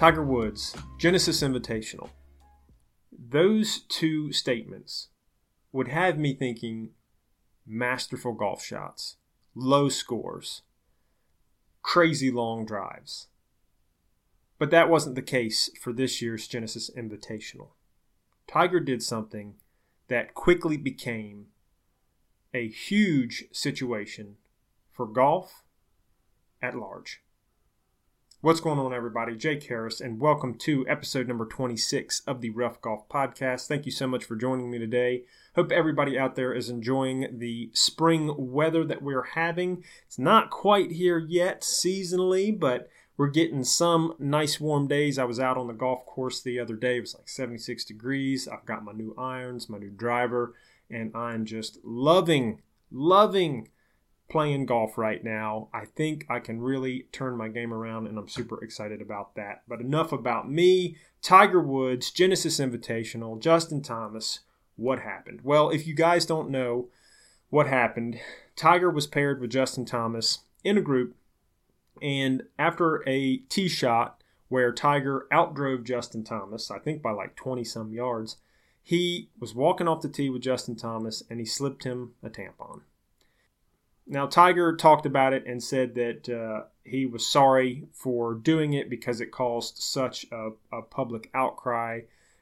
Tiger Woods, Genesis Invitational. Those two statements would have me thinking masterful golf shots, low scores, crazy long drives. But that wasn't the case for this year's Genesis Invitational. Tiger did something that quickly became a huge situation for golf at large. What's going on, everybody? Jake Harris, and welcome to episode number 26 of the Rough Golf Podcast. Thank you so much for joining me today. Hope everybody out there is enjoying the spring weather that we're having. It's not quite here yet seasonally, but we're getting some nice warm days. I was out on the golf course the other day. It was like 76 degrees. I've got my new irons, my new driver, and I'm just loving, loving playing golf right now. I think I can really turn my game around, and I'm super excited about that. But enough about me. Tiger Woods, Genesis Invitational, Justin Thomas. What happened? Well, if you guys don't know what happened, Tiger was paired with Justin Thomas in a group, and after a tee shot where Tiger outdrove Justin Thomas, I think by like 20 some yards, he was walking off the tee with Justin Thomas and he slipped him a tampon. Now, Tiger talked about it and said that uh, he was sorry for doing it because it caused such a, a, public outcry,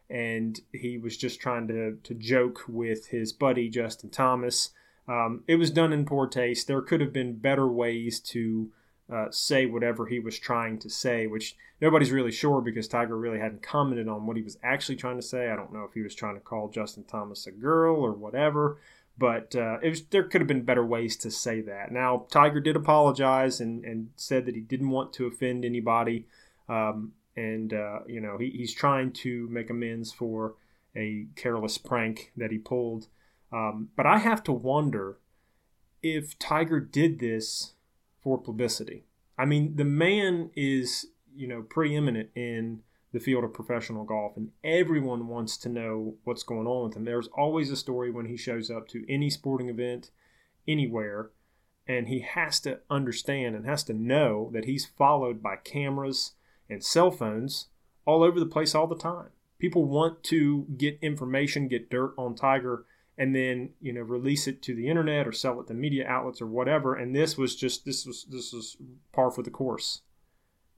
and he was just trying to, to joke with his buddy Justin Thomas. Um, it was done in poor taste. There could have been better ways to uh, say whatever he was trying to say, which nobody's really sure because Tiger really hadn't commented on what he was actually trying to say. I don't know if he was trying to call Justin Thomas a girl or whatever. But uh, was, there could have been better ways to say that. Now, Tiger did apologize and, and said that he didn't want to offend anybody. Um, and, uh, you know, he, he's trying to make amends for a careless prank that he pulled. Um, but I have to wonder if Tiger did this for publicity. I mean, the man is, you know, preeminent in the field of professional golf, and everyone wants to know what's going on with him. There's always a story when he shows up to any sporting event, anywhere, and he has to understand and has to know that he's followed by cameras and cell phones all over the place all the time. People want to get information, get dirt on Tiger, and then you know release it to the internet or sell it to media outlets or whatever. And this was just this was this was par for the course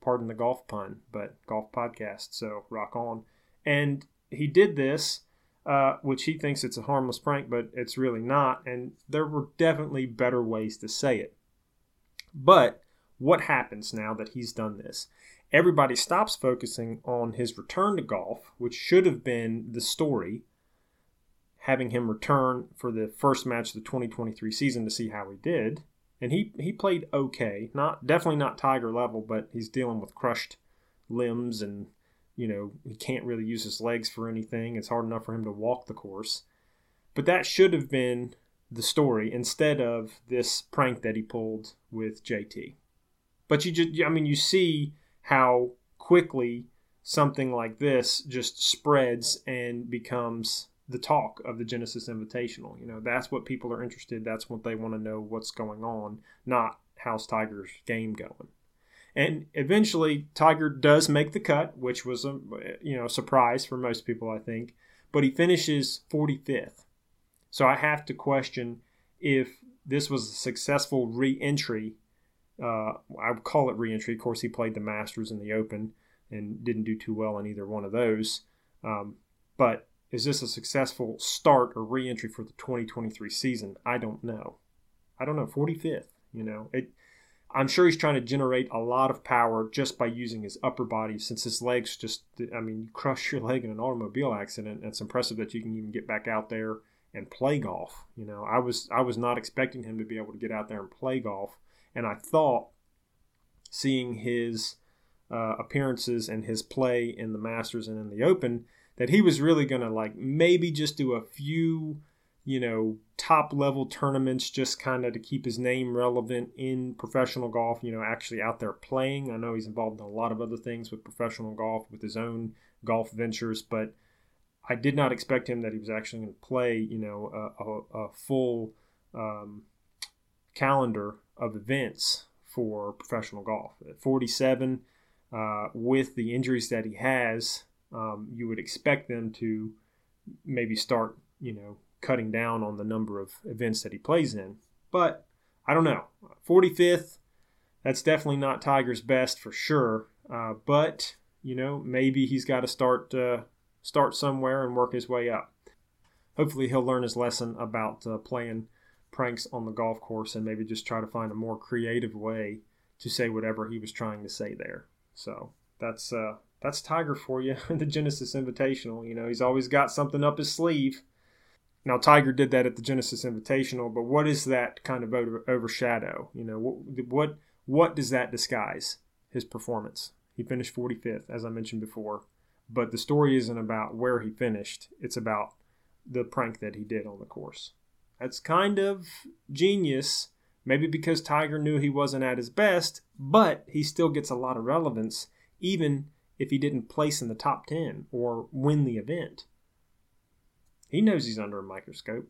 pardon the golf pun, but golf podcast. So rock on. And he did this, uh, which he thinks it's a harmless prank, but it's really not. And there were definitely better ways to say it. But what happens now that he's done this? Everybody stops focusing on his return to golf, which should have been the story, having him return for the first match of the 2023 season to see how he did and he he played okay. Not definitely not Tiger level, but he's dealing with crushed limbs and you know he can't really use his legs for anything. It's hard enough for him to walk the course. But that should have been the story instead of this prank that he pulled with JT. But you just I mean you see how quickly something like this just spreads and becomes the talk of the Genesis Invitational. You know, that's what people are interested. That's what they want to know what's going on, not how's Tiger's game going. And eventually, Tiger does make the cut, which was a you know surprise for most people, I think. But he finishes 45th. So I have to question if this was a successful re-entry. Uh, I would call it re-entry. Of course, he played the Masters and the Open and didn't do too well in either one of those. Um, but is this a successful start or reentry for the 2023 season? I don't know. I don't know. 45th, you know. It I'm sure he's trying to generate a lot of power just by using his upper body since his legs just I mean, you crush your leg in an automobile accident. It's impressive that you can even get back out there and play golf. You know, I was I was not expecting him to be able to get out there and play golf, and I thought seeing his uh, appearances and his play in the Masters and in the Open that he was really going to like maybe just do a few, you know, top level tournaments just kind of to keep his name relevant in professional golf, you know, actually out there playing. I know he's involved in a lot of other things with professional golf, with his own golf ventures, but I did not expect him that he was actually going to play, you know, a, a, a full um, calendar of events for professional golf. At 47, uh, with the injuries that he has, um, you would expect them to maybe start, you know, cutting down on the number of events that he plays in. But I don't know. 45th, that's definitely not Tiger's best for sure. Uh, but you know, maybe he's got to start uh, start somewhere and work his way up. Hopefully, he'll learn his lesson about uh, playing pranks on the golf course and maybe just try to find a more creative way to say whatever he was trying to say there. So that's uh, that's Tiger for you in the Genesis Invitational. You know, he's always got something up his sleeve. Now, Tiger did that at the Genesis Invitational, but what is that kind of over, overshadow? You know, what, what what does that disguise? His performance. He finished 45th, as I mentioned before. But the story isn't about where he finished, it's about the prank that he did on the course. That's kind of genius, maybe because Tiger knew he wasn't at his best, but he still gets a lot of relevance, even if he didn't place in the top 10 or win the event. He knows he's under a microscope.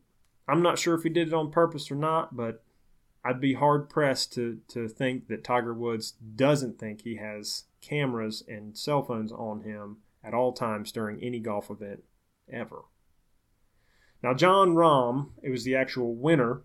I'm not sure if he did it on purpose or not, but I'd be hard pressed to, to think that Tiger Woods doesn't think he has cameras and cell phones on him at all times during any golf event ever. Now, Jon Rahm, it was the actual winner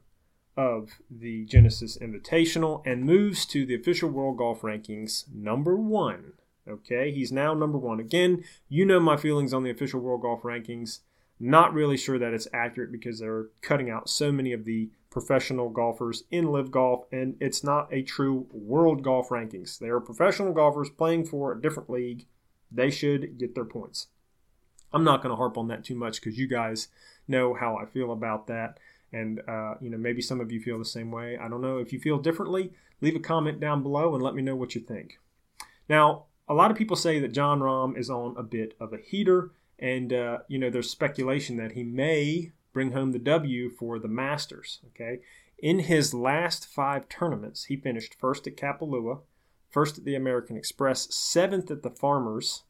of the Genesis Invitational and moves to the official World Golf Rankings number one. Okay, he's now number one. Again, you know my feelings on the official World Golf Rankings. Not really sure that it's accurate because they're cutting out so many of the professional golfers in LIV Golf, and it's not a true world golf rankings. They are professional golfers playing for a different league. They should get their points. I'm not going to harp on that too much because you guys know how I feel about that. And, uh, you know, maybe some of you feel the same way. I don't know. If you feel differently, leave a comment down below and let me know what you think. Now, a lot of people say that Jon Rahm is on a bit of a heater. And, uh, you know, there's speculation that he may bring home the W for the Masters. Okay, in his last five tournaments, he finished first at Kapalua, first at the American Express, seventh at the Farmers,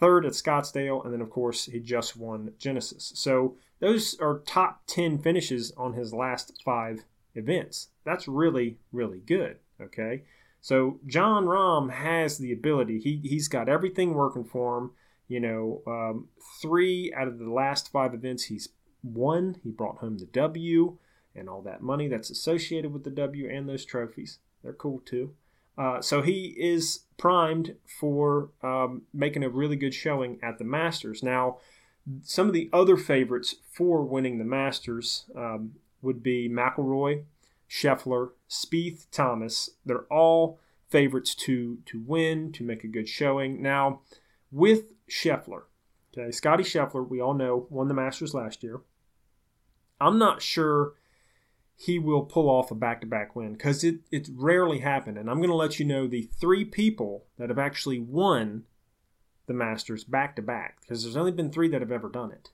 third at Scottsdale, and then of course he just won Genesis. So those are top ten finishes on his last five events. That's really really good. Okay. So Jon Rahm has the ability. He he's got everything working for him. You know, um, three out of the last five events he's won. He brought home the W and all that money that's associated with the W and those trophies. They're cool too. Uh, so he is primed for um, making a really good showing at the Masters. Now, some of the other favorites for winning the Masters um, would be McIlroy, Scheffler, Spieth, Thomas. They're all favorites to to win, to make a good showing. Now, with Scheffler, okay, Scottie Scheffler, we all know won the Masters last year. I'm not sure he will pull off a back to back win because it, it's rarely happened. And I'm going to let you know the three people that have actually won the Masters back to back because there's only been three that have ever done it.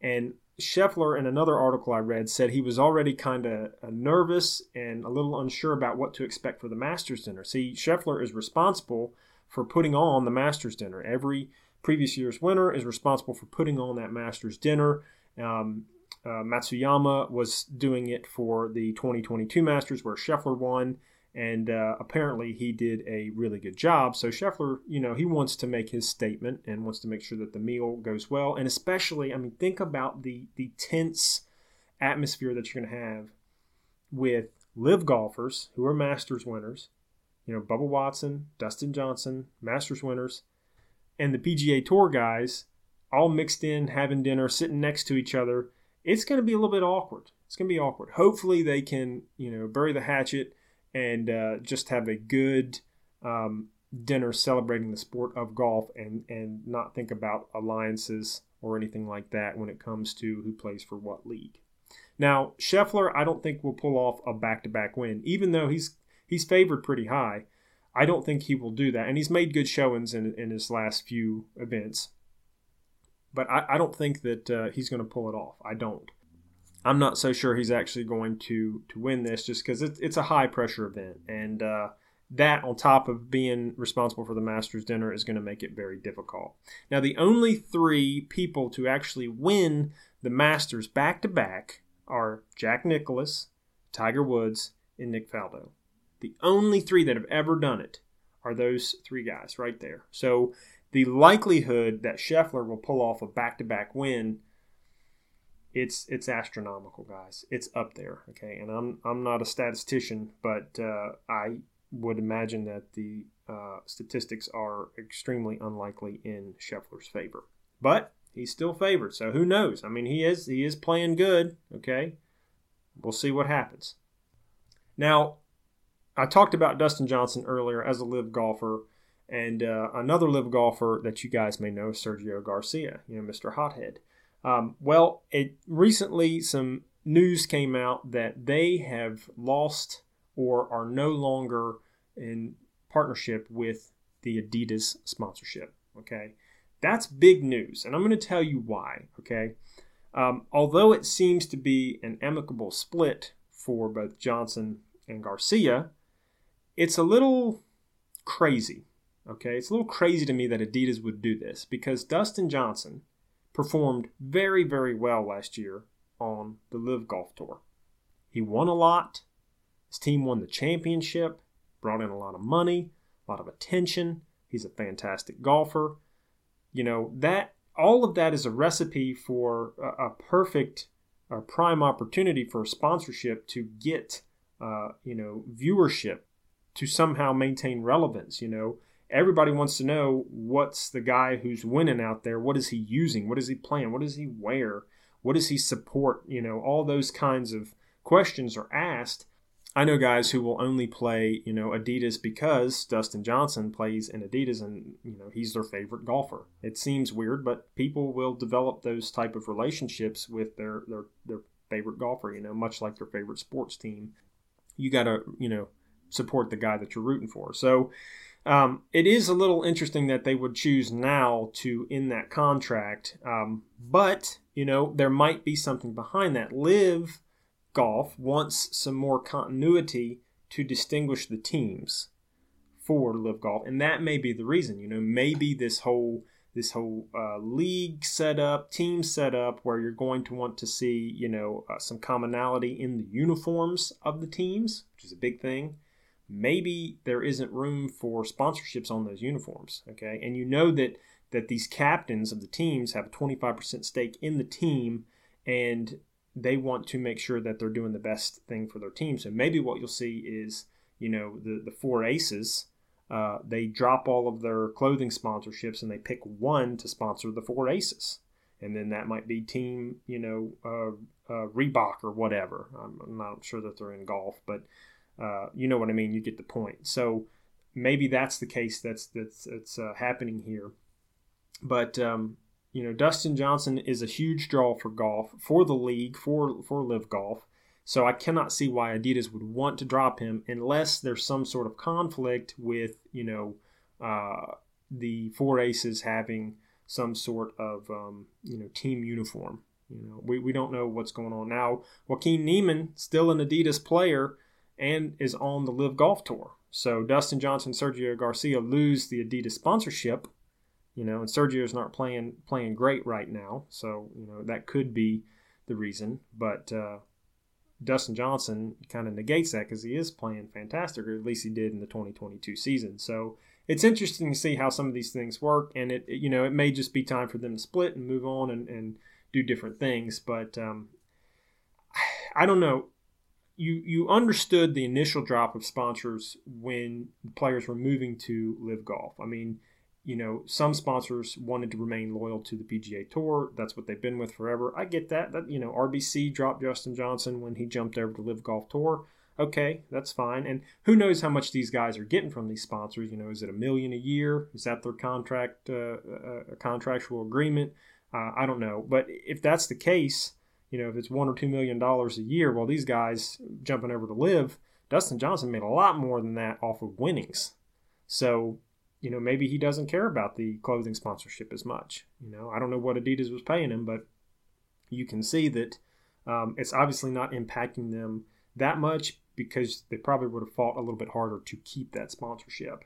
And Scheffler, in another article I read, said he was already kind of uh, nervous and a little unsure about what to expect for the Masters dinner. See, Scheffler is responsible for putting on the Masters dinner. Every previous year's winner is responsible for putting on that Masters dinner. Um, uh, Matsuyama was doing it for the 2022 Masters where Scheffler won, and uh, apparently he did a really good job. So Scheffler, you know, he wants to make his statement and wants to make sure that the meal goes well, and especially, I mean, think about the the tense atmosphere that you're going to have with LIV golfers who are Masters winners, you know, Bubba Watson, Dustin Johnson, Masters winners, and the PGA Tour guys all mixed in, having dinner, sitting next to each other it's going to be a little bit awkward. It's going to be awkward. Hopefully, they can you know bury the hatchet and uh, just have a good um, dinner celebrating the sport of golf and and not think about alliances or anything like that when it comes to who plays for what league. Now, Scheffler, I don't think will pull off a back-to-back win, even though he's he's favored pretty high. I don't think he will do that, and he's made good showings in in his last few events but I, I don't think that uh, he's going to pull it off. I don't. I'm not so sure he's actually going to to win this just because it's, it's a high pressure event, and uh, that on top of being responsible for the Masters dinner is going to make it very difficult. Now, the only three people to actually win the Masters back to back are Jack Nicklaus, Tiger Woods, and Nick Faldo. The only three that have ever done it are those three guys right there. So the likelihood that Scheffler will pull off a back-to-back win it's it's astronomical, guys. It's up there, okay. And I'm I'm not a statistician, but uh, I would imagine that the uh, statistics are extremely unlikely in Scheffler's favor. But he's still favored, so who knows? I mean, he is he is playing good, okay. We'll see what happens. Now, I talked about Dustin Johnson earlier as a LIV golfer. And uh, another LIV golfer that you guys may know, Sergio Garcia, you know, Mr. Hothead. Um, well, it recently some news came out that they have lost or are no longer in partnership with the Adidas sponsorship. Okay, that's big news, and I'm going to tell you why. Okay, um, although it seems to be an amicable split for both Johnson and Garcia, it's a little crazy. Okay, it's a little crazy to me that Adidas would do this because Dustin Johnson performed very, very well last year on the LIV Golf Tour. He won a lot. His team won the championship, brought in a lot of money, a lot of attention. He's a fantastic golfer. You know, that all of that is a recipe for a, a perfect a prime opportunity for a sponsorship to get uh, you know viewership to somehow maintain relevance you know everybody wants to know what's the guy who's winning out there. What is he using? What is he playing? What does he wear? What does he support? You know all those kinds of questions are asked. I know guys who will only play you know adidas because dustin johnson plays in adidas and you know he's their favorite golfer. It seems weird but people will develop those type of relationships with their their, their favorite golfer you know much like their favorite sports team. You got to you know support the guy that you're rooting for. So um, it is a little interesting that they would choose now to end that contract, um, but you know there might be something behind that. LIV Golf wants some more continuity to distinguish the teams for LIV Golf, and that may be the reason. You know, maybe this whole this whole uh, league setup, team setup, where you're going to want to see you know uh, some commonality in the uniforms of the teams, which is a big thing maybe there isn't room for sponsorships on those uniforms. Okay, and you know that that these captains of the teams have a 25% stake in the team, and they want to make sure that they're doing the best thing for their team. So maybe what you'll see is you know the the four aces. Uh, they drop all of their clothing sponsorships and they pick one to sponsor the four aces and then that might be team, you know, uh, uh, Reebok or whatever. I'm not sure that they're in golf, but uh, you know what I mean. You get the point. So maybe that's the case that's that's that's uh, happening here. But um, you know, Dustin Johnson is a huge draw for golf for the league for for LIV Golf. So I cannot see why Adidas would want to drop him unless there's some sort of conflict with you know uh, the four aces having some sort of um, you know team uniform. You know, we, we don't know what's going on now. Joaquin Niemann, still an Adidas player, and is on the LIV Golf Tour. So Dustin Johnson, Sergio Garcia lose the Adidas sponsorship, you know, and Sergio's not playing playing great right now. So you know that could be the reason. But uh, Dustin Johnson kind of negates that because he is playing fantastic, or at least he did in the 2022 season. So it's interesting to see how some of these things work, and it, it you know it may just be time for them to split and move on and, and do different things. But um, I don't know you you understood the initial drop of sponsors when players were moving to LIV Golf. I mean, you know, some sponsors wanted to remain loyal to the PGA Tour. That's what they've been with forever. I get that. That you know, RBC dropped Justin Johnson when he jumped over to LIV Golf Tour. Okay, that's fine. And who knows how much these guys are getting from these sponsors? You know, is it a million a year? Is that their contract, uh, uh a contractual agreement? Uh, I don't know. But if that's the case, you know, if it's one or two million dollars a year, well, these guys jumping over to LIV, Dustin Johnson made a lot more than that off of winnings. So, you know, maybe he doesn't care about the clothing sponsorship as much. You know, I don't know what Adidas was paying him, but you can see that um, it's obviously not impacting them that much because they probably would have fought a little bit harder to keep that sponsorship.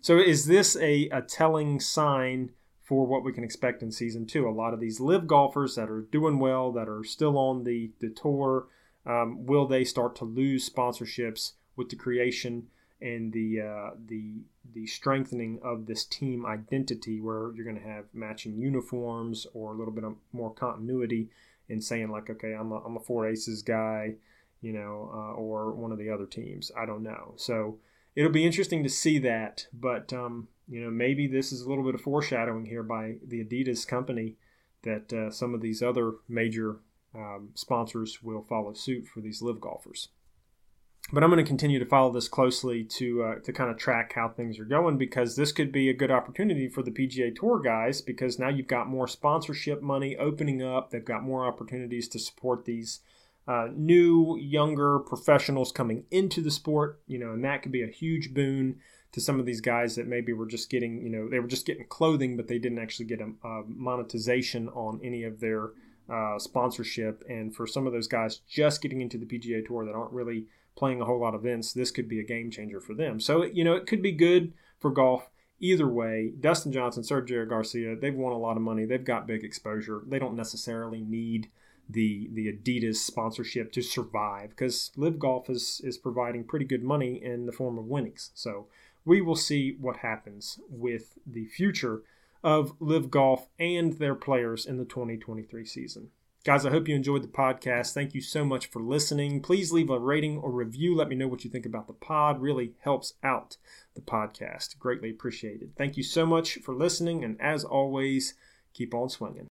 So, is this a, a telling sign for what we can expect in season two. A lot of these LIV golfers that are doing well, that are still on the, the tour, um, will they start to lose sponsorships with the creation and the uh, the the strengthening of this team identity, where you're going to have matching uniforms or a little bit of more continuity in saying like, okay, I'm a, I'm a four aces guy, you know, uh, or one of the other teams. I don't know. So it'll be interesting to see that, but um, you know, maybe this is a little bit of foreshadowing here by the Adidas company that uh, some of these other major um, sponsors will follow suit for these LIV golfers. But I'm going to continue to follow this closely to uh, to kind of track how things are going because this could be a good opportunity for the PGA Tour guys because now you've got more sponsorship money opening up. They've got more opportunities to support these uh, new, younger professionals coming into the sport. You know, and that could be a huge boon to some of these guys that maybe were just getting, you know, they were just getting clothing, but they didn't actually get a, a monetization on any of their uh, sponsorship. And for some of those guys just getting into the PGA Tour that aren't really playing a whole lot of events, this could be a game changer for them. So, you know, it could be good for golf either way. Dustin Johnson, Sergio Garcia, they've won a lot of money. They've got big exposure. They don't necessarily need the the Adidas sponsorship to survive because LIV Golf is is providing pretty good money in the form of winnings. So we will see what happens with the future of LIV Golf and their players in the 2023 season. Guys, I hope you enjoyed the podcast. Thank you so much for listening. Please leave a rating or review. Let me know what you think about the pod. Really helps out the podcast. Greatly appreciated. Thank you so much for listening. And as always, keep on swinging.